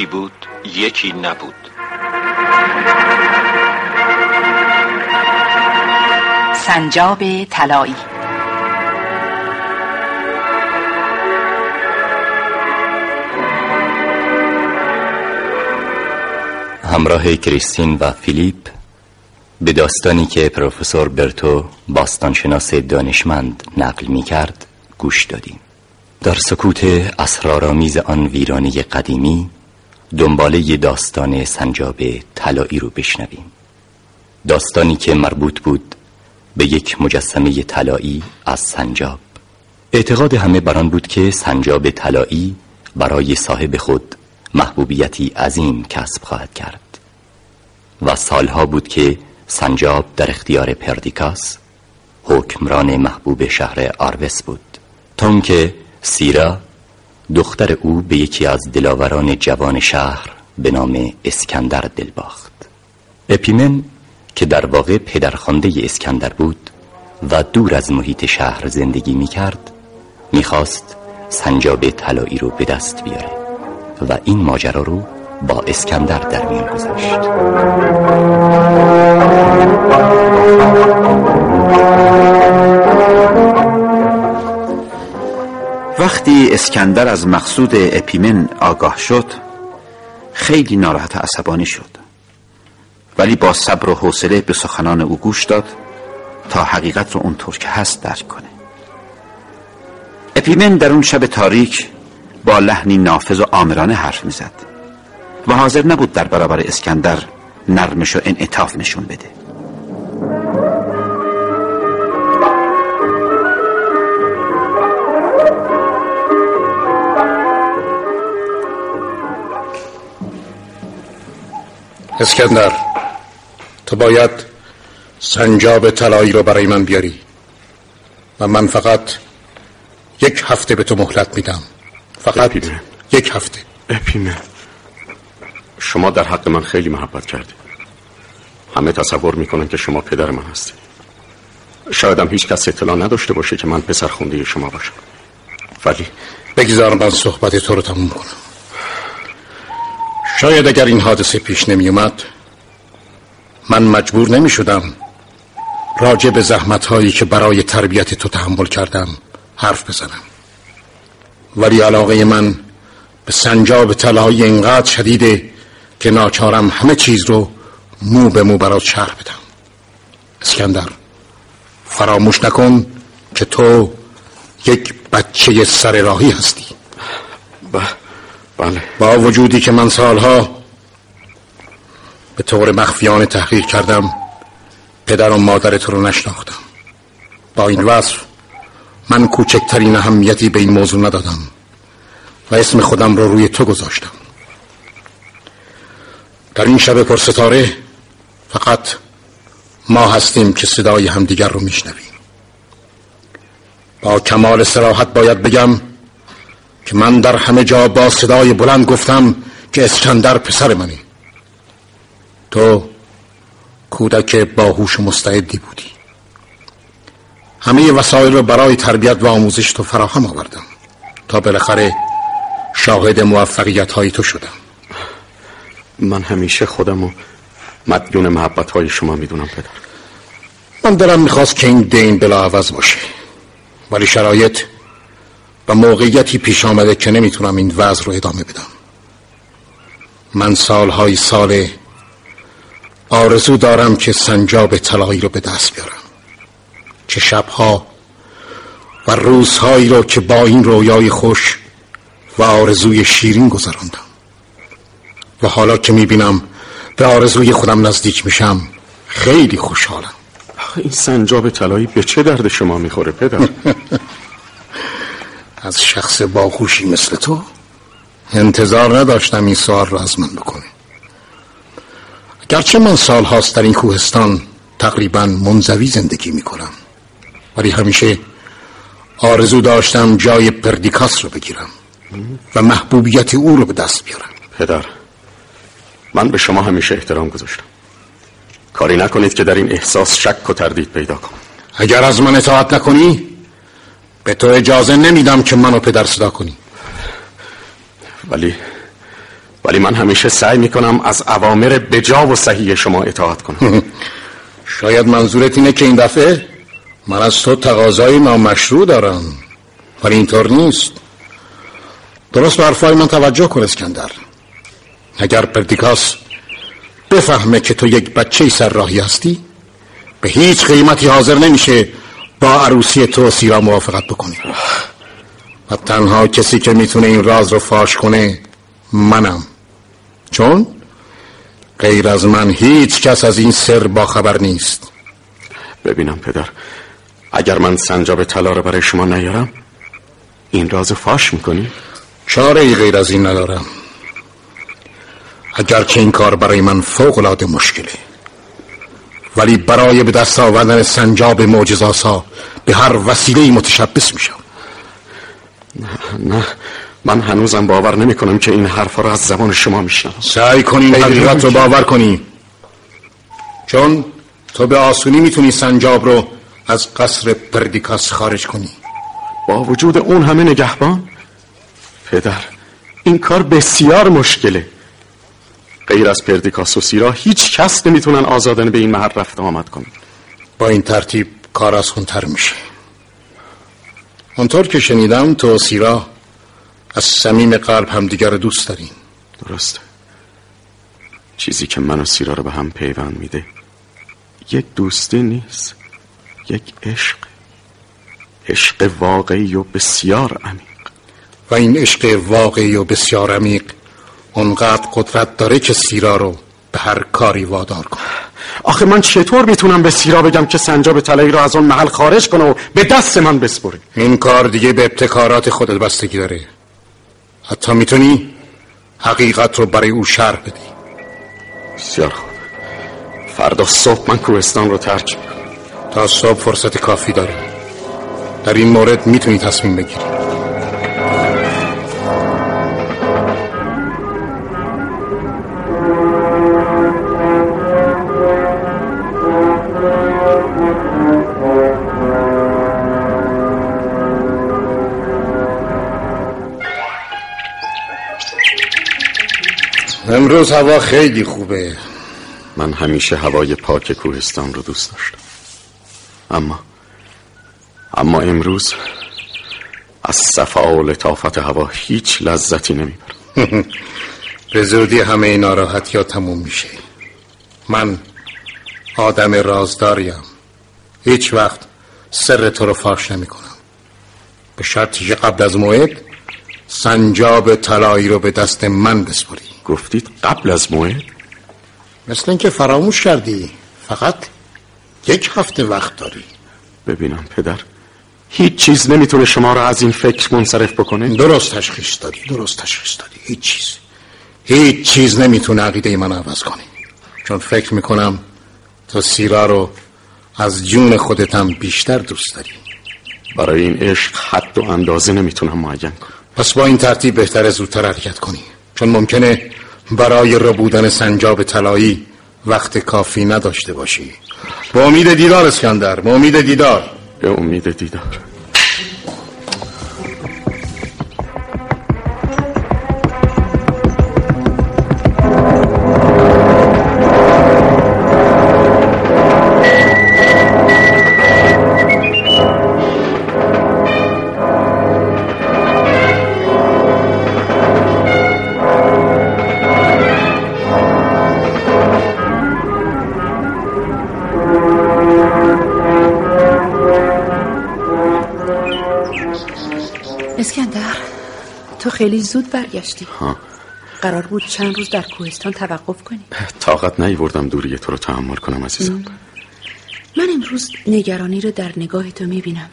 یکی بود یکی نبود. سنجاب طلایی. همراه کریستین و فیلیپ به داستانی که پروفسور برتو باستانشناس دانشمند نقل می کرد گوش دادیم. در سکوت اسرارآمیز آن ویرانی قدیمی دنباله داستان سنجاب طلایی رو بشنویم. داستانی که مربوط بود به یک مجسمه طلایی از سنجاب. اعتقاد همه بران بود که سنجاب طلایی برای صاحب خود محبوبیتی عظیم کسب خواهد کرد. و سالها بود که سنجاب در اختیار پردیکاس حکمران محبوب شهر آروس بود. تا که سیرا دختر او به یکی از دلاوران جوان شهر به نام اسکندر دل باخت. اپیمن که در واقع پدرخوانده اسکندر بود و دور از محیط شهر زندگی می کرد می خواست سنجاب طلایی رو به دست بیاره و این ماجرا رو با اسکندر در میان گذاشت. وقتی اسکندر از مقصود اپیمن آگاه شد خیلی ناراحت عصبانی شد. ولی با صبر و حوصله به سخنان او گوش داد تا حقیقت رو اونطور که هست درک کنه. اپیمن در اون شب تاریک با لحنی نافذ و آمرانه حرف می‌زد و حاضر نبود در برابر اسکندر نرمش و انعطاف نشون بده. اسکندر تو باید سنجاب طلایی رو برای من بیاری و من فقط یک هفته به تو مهلت میدم. فقط اپیمه. یک هفته. اپیمه. شما در حق من خیلی محبت کردی. همه تصور می‌کنن که شما پدر من هستی. شایدم هیچ کس اطلاع نداشته باشه که من پسر خونده شما باشم. ولی بگذار من صحبت تو رو تموم کنم. شاید اگر این حادثه پیش نمی اومد من مجبور نمی شدم راجع به زحمت هایی که برای تربیت تو تحمل کردم حرف بزنم ولی علاقه من به سنجاب طلایی اینقدر شدیده که ناچارم همه چیز رو مو به مو برات شرح بدم اسکندر فراموش نکن که تو یک بچه سر راهی هستی. بله. با وجودی که من سالها به طور مخفیانه تحقیق کردم پدر و مادر تو رو نشناختم. با این وصف من کوچکترین اهمیتی به این موضوع ندادم و اسم خودم رو روی تو گذاشتم. در این شب پرستاره فقط ما هستیم که صدای همدیگر رو میشنویم. با کمال سراحت باید بگم که من در همه جا با صدای بلند گفتم که اسکندر پسر منی. تو کودک باهوش و مستعدی بودی. همه وسایل رو برای تربیت و آموزش تو فراهم آوردم. تا بالاخره شاهد موفقیت های تو شدم. من همیشه خودم و مدیون محبت های شما می‌دونم پدر. من دلم می‌خواست که این دین بلا عوض باشه. ولی شرایط و موقعیتی پیش آمده که نمی‌تونم این وضع رو ادامه بدم. من سالهای سال آرزو دارم که سنجاب طلایی رو به دست بیارم. که شبها و روزهایی رو که با این رویای خوش و آرزوی شیرین گذراندم. و حالا که می‌بینم به آرزوی خودم نزدیک میشم خیلی خوشحالم. این سنجاب طلایی به چه درد شما می‌خوره پدر؟ از شخص باهوشی مثل تو انتظار نداشتم این سوال رو از من بکنه گرچه من سال هاست در این کوهستان تقریبا منزوی زندگی می‌کنم ولی همیشه آرزو داشتم جای پردیکاس رو بگیرم و محبوبیت او رو به دست بیارم. پدر من به شما همیشه احترام گذاشتم. کاری نکنید که در این احساس شک و تردید پیدا کنم. اگر از من اطاعت نکنی به تو اجازه نمیدم که منو پدر صدا کنی. ولی ولی من همیشه سعی می‌کنم از اوامر بجا و صحیح شما اطاعت کنم. شاید منظورت اینه که این دفعه من از تو تقاضای نامشروع دارم ولی اینطور نیست. درست به حرفای من توجه کن اسکندر. اگر پردیکاس بفهمه که تو یک بچه سر راهی هستی به هیچ قیمتی حاضر نمیشه با عروسی تو سیرا موافقت بکنه و تنها کسی که می‌تونه این راز رو فاش کنه منم. چون غیر از من هیچ کس از این سر با خبر نیست. ببینم پدر اگر من سنجاب طلا رو برای شما نیارم این راز فاش می‌کنی؟ چاره ای غیر از این ندارم. اگر که این کار برای من فوق العاده مشکله. ولی برای به دست آوردن سنجاب معجزاسا به هر وسیله متشبس میشم. نه نه. من هنوزم باور نمی کنم که این حرفا رو از زبان شما میشنم سعی کنین حقیقت رو باور کنی. چون تو به آسونی می‌تونی سنجاب رو از قصر پردیکاس خارج کنی. با وجود اون همه نگهبان پدر این کار بسیار مشکله. غیر از پردیکاس و سیرا هیچ کس نمی‌تونن آزادن به این محل رفت آمد کنن. با این ترتیب کار از خونتر میشه. اونطور که شنیدم تو سیرا از صمیم قلب همدیگر دوست دارین. درسته چیزی که من و سیرا رو به هم پیوند میده یک دوستی نیست یک عشق. عشق واقعی و بسیار عمیق. و این عشق واقعی و بسیار عمیق اونقدر قدرت داره که سیرا رو به هر کاری وادار کنه. آخه من چطور می‌تونم به سیرا بگم که سنجاب طلایی رو از اون محل خارج کنه و به دست من بسپره؟ این کار دیگه به ابتکارات خودت بستگی داره. حتی می‌تونی حقیقت رو برای او شرح بدی. بسیار خوب. فردا صبح من کوهستان رو ترک می‌کنم. تا صبح فرصت کافی داری در این مورد می‌تونی تصمیم بگیری. امروز هوا خیلی خوبه. من همیشه هوای پاک کوهستان رو دوست داشتم. اما اما امروز از صفا و لطافت هوا هیچ لذتی نمی‌برم. به زودی همه این ناراحتی ها تموم میشه. من آدم رازداریم. هیچ وقت سر تو رو فاش نمی کنم به شرطی که قبل از موعد سنجاب طلایی رو به دست من بسپری گفتید قبل از موعد؟ مثل اینکه فراموش کردی. فقط یک هفته وقت داری. ببینم پدر. هیچ چیز نمی‌تونه شما را از این فکر منصرف بکنه؟ درست تشخیص دادی درست تشخیص دادی. هیچ چیز. هیچ چیز نمی‌تونه عقیده من عوض کنه. چون فکر می‌کنم تو سیرا رو از جون خودتم بیشتر دوست داری. برای این عشق حد و اندازه نمی‌تونم معین کنم. پس با این ترتیب بهتر زودتر حرکت کنی. چون ممکنه برای ربودن سنجاب طلایی وقت کافی نداشته باشی. با امید دیدار اسکندر با امید دیدار. به امید دیدار. اسکندر تو خیلی زود برگشتی. ها. قرار بود چند روز در کوهستان توقف کنی. طاقت نیوردم دوری تو رو تحمل کنم عزیزم. من امروز نگرانی رو در نگاه تو می‌بینم.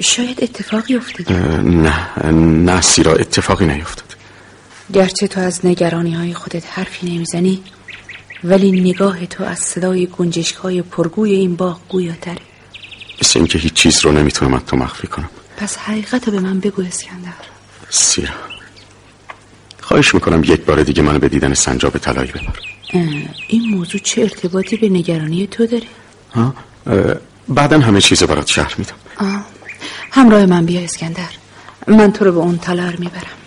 شاید اتفاقی افتاده. نه نه سیرا اتفاقی نیفتاد. گرچه تو از نگرانی های خودت حرفی نمی‌زنی ولی نگاه تو از صدای گنجشک های پرگوی این باغ گویاتره. مثل اینکه هیچ چیز رو نمی‌تونم از تو مخفی کنم. پس حقیقت رو به من بگو اسکندر سیرا خواهش می‌کنم یک بار دیگه منو به دیدن سنجاب طلایی ببر این موضوع چه ارتباطی به نگرانی تو داره؟ ها؟ بعدا همه چیز برات شرح میدم آه. همراه من بیا اسکندر من تو رو به اون تالار می‌برم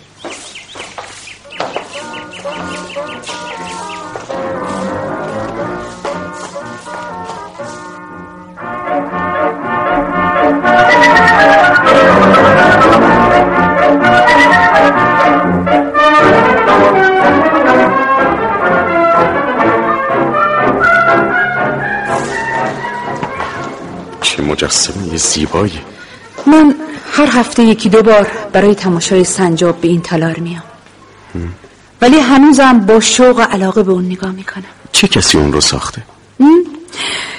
مجسمه زیبایی. من هر هفته یکی دو بار برای تماشای سنجاب به این تالار میام. ولی هنوزم با شوق و علاقه به اون نگاه می‌کنم. چه کسی اون رو ساخته؟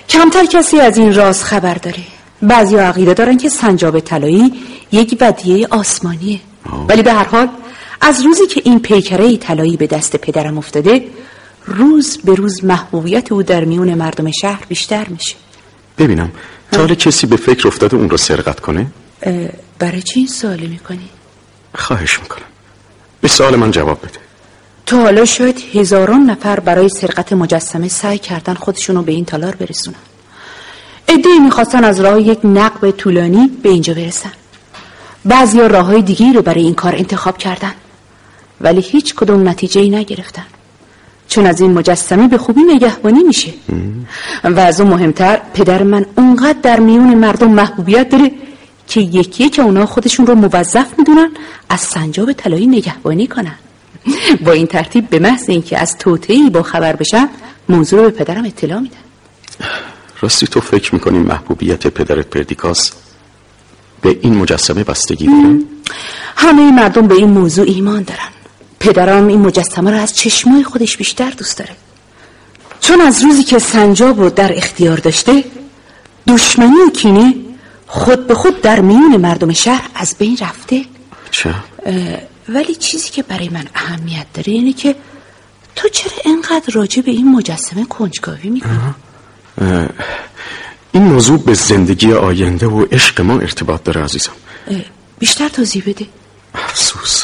کمتر کسی از این راز خبر داره. بعضی عقیده دارن که سنجاب طلایی یک ودیه آسمانیه. ولی به هر حال از روزی که این پیکره طلایی به دست پدرم افتاده روز به روز محبوبیت او در میون مردم شهر بیشتر میشه. ببینم تا حالا کسی به فکر افتاده اون رو سرقت کنه؟ برای چی این سوالی می‌کنی؟ خواهش می‌کنم. به سوال من جواب بده. تا حالا شاید هزاران نفر برای سرقت مجسمه سعی کردن خودشونو به این تالار برسونن. ادهی می‌خواستن از راه یک نقب طولانی به اینجا برسن. بعضی راه های دیگی رو برای این کار انتخاب کردن. ولی هیچ کدوم نتیجه ای نگرفتن. چون از این مجسمه به خوبی نگهبانی میشه. و از اون مهمتر پدر من اونقدر در میون مردم محبوبیت داره که یکی که اونا خودشون رو موظف می‌دونن از سنجاب طلایی نگهبانی کنن. با این ترتیب به محض اینکه از توتهی با خبر بشن موضوع رو به پدرم اطلاع میدن راستی تو فکر می‌کنی محبوبیت پدرت پردیکاس به این مجسمه بستگی داره؟ همه مردم به این موضوع ایمان دارن. پدرم این مجسمه رو از چشمای خودش بیشتر دوست داره. چون از روزی که سنجاب رو در اختیار داشته دشمنی و کینه خود به خود در میون مردم شهر از بین رفته. چه؟ ولی چیزی که برای من اهمیت داره اینه که تو چرا اینقدر راجع به این مجسمه کنجکاوی می‌کنی؟ این موضوع به زندگی آینده و عشق ما ارتباط داره عزیزم. بیشتر توضیح بده. افسوس.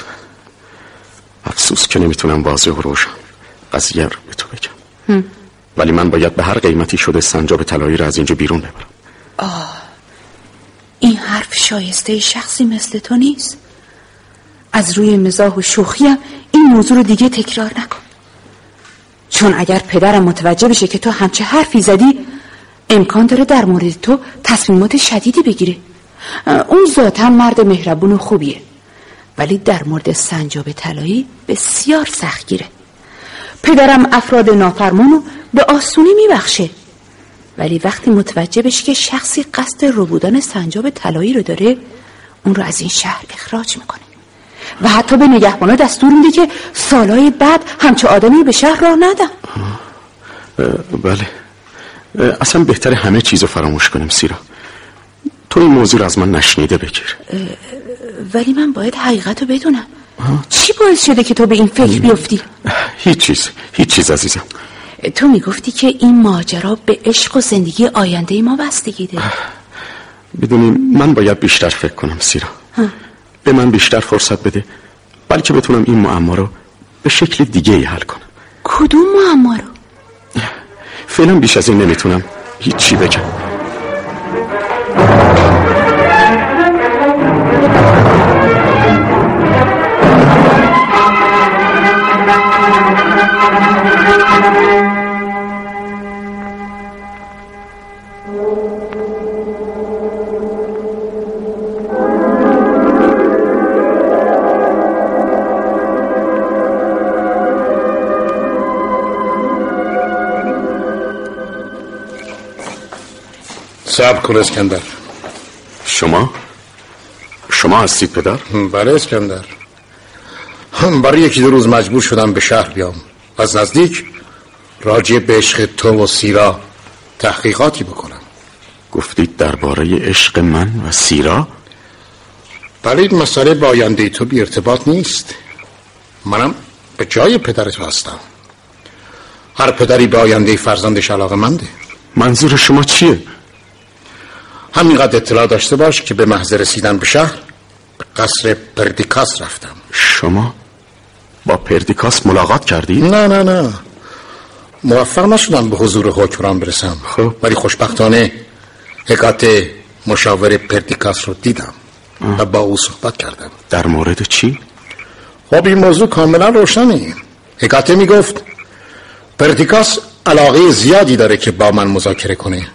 افسوس که نمی‌تونم واضح و روشن قضیه رو به تو بگم. ولی من باید به هر قیمتی شده سنجاب طلایی رو از اینجا بیرون ببرم. آه. این حرف شایسته شخصی مثل تو نیست؟ از روی مزاح و شوخیم این موضوع رو دیگه تکرار نکن. چون اگر پدرم متوجه بشه که تو همچه حرفی زدی امکان داره در مورد تو تصمیمات شدیدی بگیره. اون ذاتا مرد مهربون و خوبیه. ولی در مورد سنجاب طلایی بسیار سختگیره پدرم افراد نافرمانو به آسونی میبخشه. ولی وقتی متوجه بشه که شخصی قصد ربودن سنجاب طلایی رو داره اون رو از این شهر اخراج می‌کنه. و حتی به نگهبانا دستور میده که سالهای بعد همچه آدمی به شهر راه ندن. بله. اصلا بهتر همه چیز رو فراموش کنیم سیرا. تو این موضوع از من نشنیده بگیر. ولی من باید حقیقت رو بدونم چی باعث شده که تو به این فکر بیفتی؟ هیچ چیز هیچ چیز عزیزم. تو می‌گفتی که این ماجرا به عشق و زندگی آینده ما بستگی داره. بدونی من باید بیشتر فکر کنم سیرا. به من بیشتر فرصت بده بلکه بتونم این معما رو به شکل دیگه ای حل کنم. کدوم معما رو؟ فعلا بیش از این نمی‌تونم هیچی بگم. صبر کن اسکندر شما؟ شما هستید پدر؟ بله اسکندر هم برای یکی دو روز مجبور شدم به شهر بیام از نزدیک راجع به عشق تو و سیرا تحقیقاتی بکنم گفتید درباره عشق من و سیرا؟ بله این مسئله با آینده تو بی ارتباط نیست منم به جای پدر تو هستم هر پدری به آینده فرزندش علاقه منده منظور شما چیه؟ همینقدر اطلاع داشته باش که به محض رسیدن به شهر به قصر پردیکاس رفتم. شما با پردیکاس ملاقات کردید؟ نه نه نه. موفق نشدم به حضور حکمران برسم. خب. ولی خوشبختانه حکات مشاور پردیکاس رو دیدم و با او صحبت کردم. در مورد چی؟ خب این موضوع کاملا روشنه. حکاته می‌گفت پردیکاس علاقه زیادی داره که با من مذاکره کنه.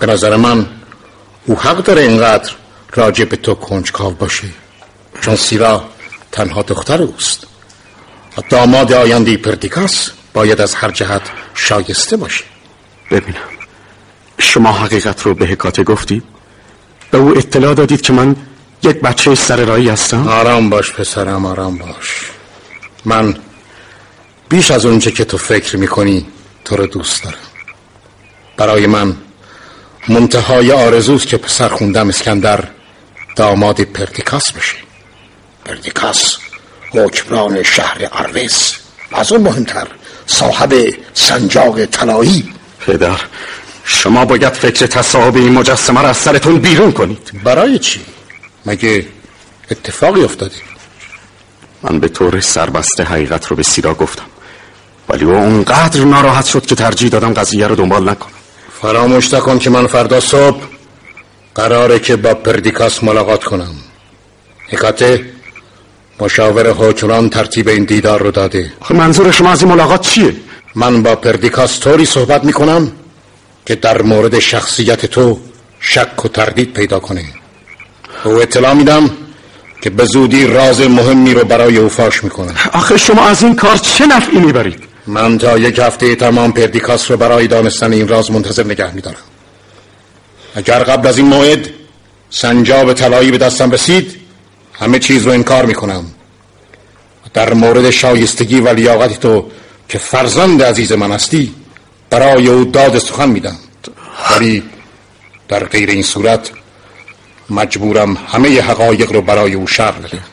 به نظر من او حق داره اینقدر راجع به تو کنجکاو باشه. چون سیرا تنها دختر اوست. و داماد آینده پردیکاس باید از هر جهت شایسته باشه. ببینم. شما حقیقت رو به حکاته گفتید؟ به او اطلاع دادید که من یک بچه سر رایی هستم؟ آرام باش پسرم آرام باش. من بیش از اونچه که تو فکر می‌کنی تو رو دوست دارم. برای من منتهای آرزوست که پسر خوندم اسکندر داماد پردیکاس بشه. پردیکاس حکمران شهر ارویس. از اون مهمتر صاحب سنجاق طلایی. پدر شما باید فکر تصاحب این مجسمه را از سرتون بیرون کنید. برای چی؟ مگه اتفاقی افتادی؟ من به طور سربسته حقیقت رو به سیرا گفتم. ولی او اونقدر ناراحت شد که ترجیح دادم قضیه رو دنبال نکنم. فراموش نکن که من فردا صبح قراره که با پردیکاس ملاقات کنم حکاته مشاور حکمران ترتیب این دیدار رو داده منظور شما از این ملاقات چیه؟ من با پردیکاس طوری صحبت می‌کنم که در مورد شخصیت تو شک و تردید پیدا کنه او اطلاع میدم که به زودی راز مهمی رو برای او فاش می‌کنه آخه شما از این کار چه نفعی می‌برید؟ من تا یک هفته تمام پردیکاس رو برای دانستن این راز منتظر نگه میدارم. اگر قبل از این موعد سنجاب طلایی به دستم رسید همه چیز رو انکار می‌کنم. در مورد شایستگی و لیاقت تو که فرزند عزیز من هستی برای او داد سخن میدم. ولی در غیر این صورت مجبورم همه حقایق رو برای او شرح بدم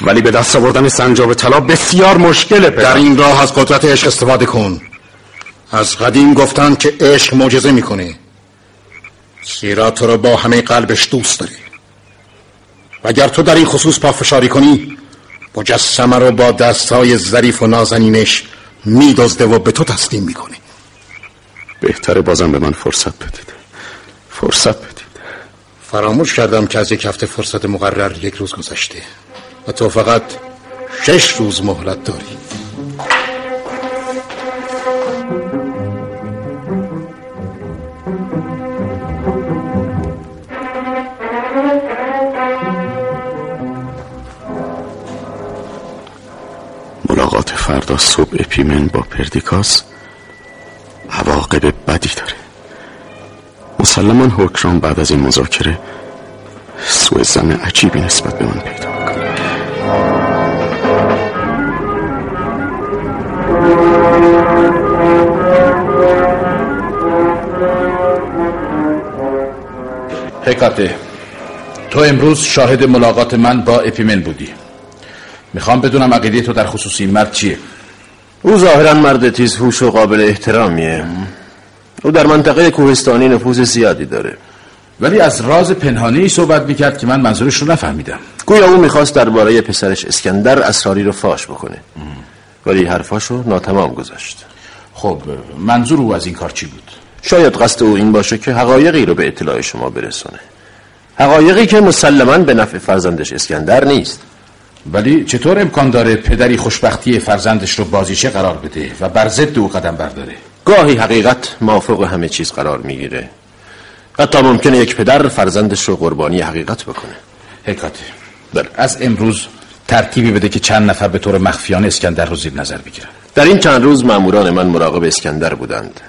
ولی به دست آوردن سنجاب طلا بسیار مشکله پدر. در این راه از قدرت عشق استفاده کن. از قدیم گفتن که عشق معجزه می‌کنه. زیرا تو رو با همه قلبش دوست داره. و اگر تو در این خصوص پافشاری کنی مجسمه رو با دستهای ظریف و نازنینش میدزده و به تو تسلیم می‌کنه. بهتره بازم به من فرصت بدید. فرصت بدید. فراموش کردم که از یک هفته فرصت مقرر یک روز گذشته. و تو فقط شش روز مهلت داری. ملاقات فردا صبح اپیمن با پردیکاس عواقب بدی داره. مسلما حکران بعد از این مذاکره سوء زن عجیبی نسبت به من پیدا هکاته تو امروز شاهد ملاقات من با اپیمن بودی. می‌خوام بدونم عقیده تو در خصوص این مرد چیه؟ او ظاهرا مرد تیز هوش و قابل احترامیه. او در منطقه کوهستانی نفوذ زیادی داره. ولی از راز پنهانی صحبت می‌کرد که من منظورش رو نفهمیدم. گویا او می‌خواست درباره پسرش اسکندر اسراری رو فاش بکنه. ولی حرفاشو ناتمام گذاشت. خب منظور او از این کار چی بود؟ شاید قصد او این باشه که حقایقی رو به اطلاع شما برسونه حقایقی که مسلما به نفع فرزندش اسکندر نیست. ولی چطور امکان داره پدری خوشبختی فرزندش رو بازیچه قرار بده و بر ضد او قدم برداره؟ گاهی حقیقت مافوق همه چیز قرار می‌گیره. حتی ممکنه یک پدر فرزندش رو قربانی حقیقت بکنه. حکاته بله. از امروز ترتیبی بده که چند نفر به طور مخفیانه اسکندر رو زیر نظر بگیرن. در این چند روز ماموران من مراقب اسکندر بودند.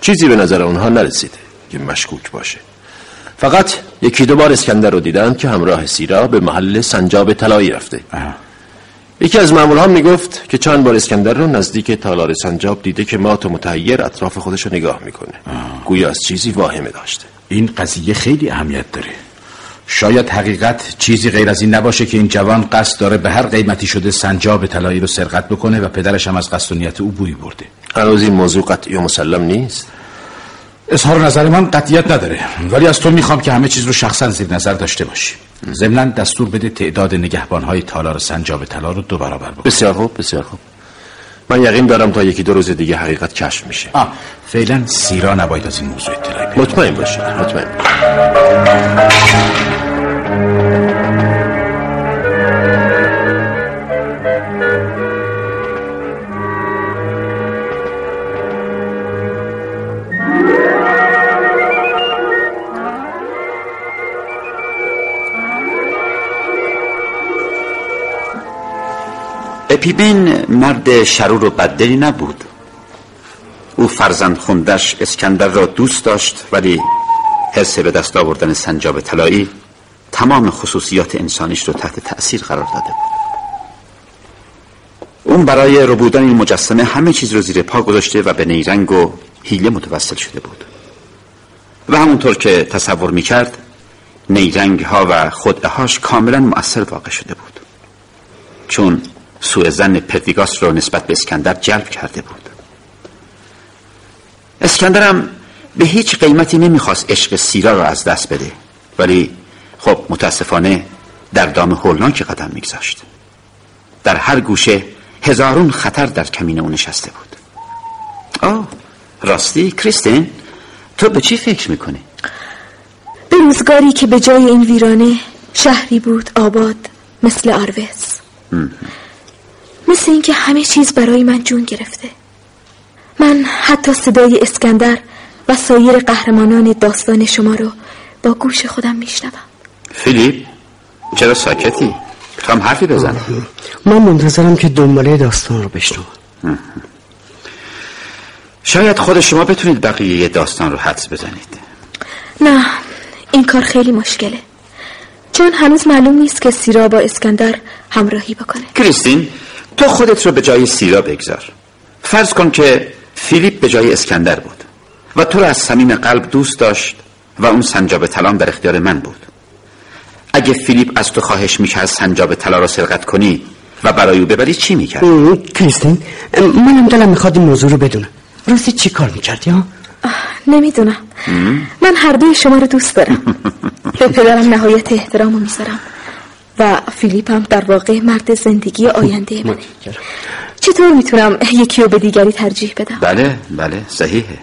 چیزی به نظر اونها نرسیده که مشکوک باشه. فقط یکی دو بار اسکندر رو دیدند که همراه سیرا به محل سنجاب طلایی رفته. آه. یکی از ماموران می‌گفت که چند بار اسکندر رو نزدیک تالار سنجاب دیده که مات و متحیر اطراف خودش رو نگاه می‌کنه. گویا از چیزی واهمه داشته. این قضیه خیلی اهمیت داره. شاید حقیقت چیزی غیر از این نباشه که این جوان قصد داره به هر قیمتی شده سنجاب طلایی رو سرقت بکنه و پدرش هم از قصد و نیت او بوی برده. هنوز این موضوع قطعی و مسلم نیست؟ اظهار نظر من قطعیت نداره. ولی از تو می‌خوام که همه چیز رو شخصا زیر نظر داشته باشی. ضمنا دستور بده تعداد نگهبانهای تالار سنجاب طلا رو دو برابر بکن بسیار خوب بسیار خوب. من یقین دارم تا یکی دو روز دیگه حقیقت کشف میشه. آه فعلا سیرا نباید از این موضوع اطلاعی مطمئن باشید مطمئن. باشید. اپیبین مرد شرور و بددلی نبود. او فرزند خوندش اسکندر را دوست داشت ولی حس به دست آوردن سنجاب طلایی تمام خصوصیات انسانیش رو تحت تأثیر قرار داده بود. اون برای ربودن این مجسمه همه چیز رو زیر پا گذاشته و به نیرنگ و حیله متوسل شده بود. و همونطور که تصور می‌کرد نیرنگ ها و خودهاش کاملا مؤثر واقع شده بود. چون سوء زن پردیگاس رو نسبت به اسکندر جلب کرده بود. اسکندرم به هیچ قیمتی نمی‌خواست عشق سیرا را از دست بده ولی خب متاسفانه در دام هولناک قدم میگذاشت. در هر گوشه هزارون خطر در کمین او نشسته بود. آه راستی کریستین تو به چی فکر می‌کنی؟ به روزگاری که به جای این ویرانه شهری بود آباد مثل آروز مثل اینکه همه چیز برای من جون گرفته. من حتی صدای اسکندر و سایر قهرمانان داستان شما رو با گوش خودم میشنوم. فیلیپ چرا ساکتی؟ کام حرفی بزن من منتظرم که دنباله داستان رو بشنوم. شاید خود شما بتونید بقیه داستان رو حدس بزنید. نه این کار خیلی مشکله. چون هنوز معلوم نیست که سیرا با اسکندر همراهی بکنه. کریستین تو خودت رو به جای سیرا بگذار. فرض کن که فیلیپ به جای اسکندر بود و تو رو از صمیم قلب دوست داشت و اون سنجاب طلام در اختیار من بود. اگه فیلیپ از تو خواهش می‌کرد سنجاب طلا رو سرقت کنی و برای او ببری چی می‌کرد؟ کریستین منم دلم می‌خواد این موضوع رو بدونم. راستی چی کار می‌کردی ها؟ نمی‌دونم. من هر دوی شما رو دوست دارم. به پدرم نهایت احترام می‌ذارم. و فیلیپ هم در واقع مرد زندگی آینده منه چطور می‌تونم یکی رو به دیگری ترجیح بدم؟ بله بله صحیحه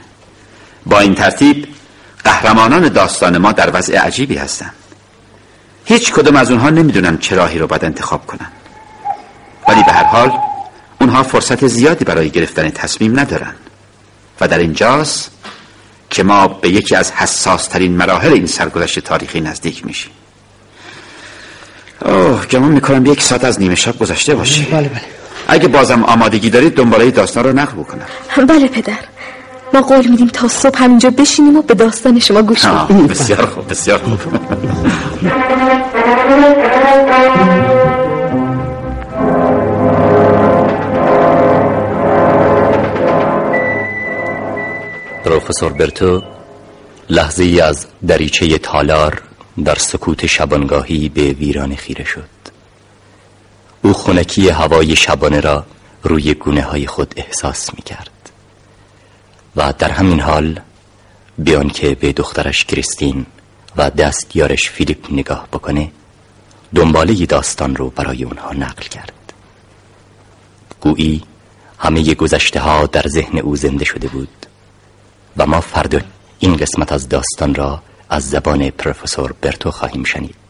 با این ترتیب قهرمانان داستان ما در وضع عجیبی هستند. هیچ کدوم از اونها نمی‌دونن چه راهی رو باید انتخاب کنن. ولی به هر حال اونها فرصت زیادی برای گرفتن تصمیم ندارن. و در اینجاست که ما به یکی از حساس ترین مراحل این سرگذشت تاریخی نزدیک میشیم. اوه گمان می‌کنم یک ساعت از نیمه شب گذشته باشه. بله بله. اگه بازم آمادگی دارید دنباله داستان رو نقل بکنم. بله پدر. ما قول میدیم تا صبح همینجا بشینیم و به داستان شما گوش بدیم. بسیار خوب بسیار خوب. پروفسور برتو لحظه ای از دریچه تالار در سکوت شبانگاهی به ویران خیره شد. او خونکی هوای شبانه را روی گونه های خود احساس می کرد و در همین حال بیان که به دخترش کریستین و دست یارش فیلیپ نگاه بکنه دنباله داستان رو برای اونها نقل کرد. گویی همه گذشته ها در ذهن او زنده شده بود و ما فردا این قسمت از داستان را از زبان پروفسور برتو خواهیم شنید.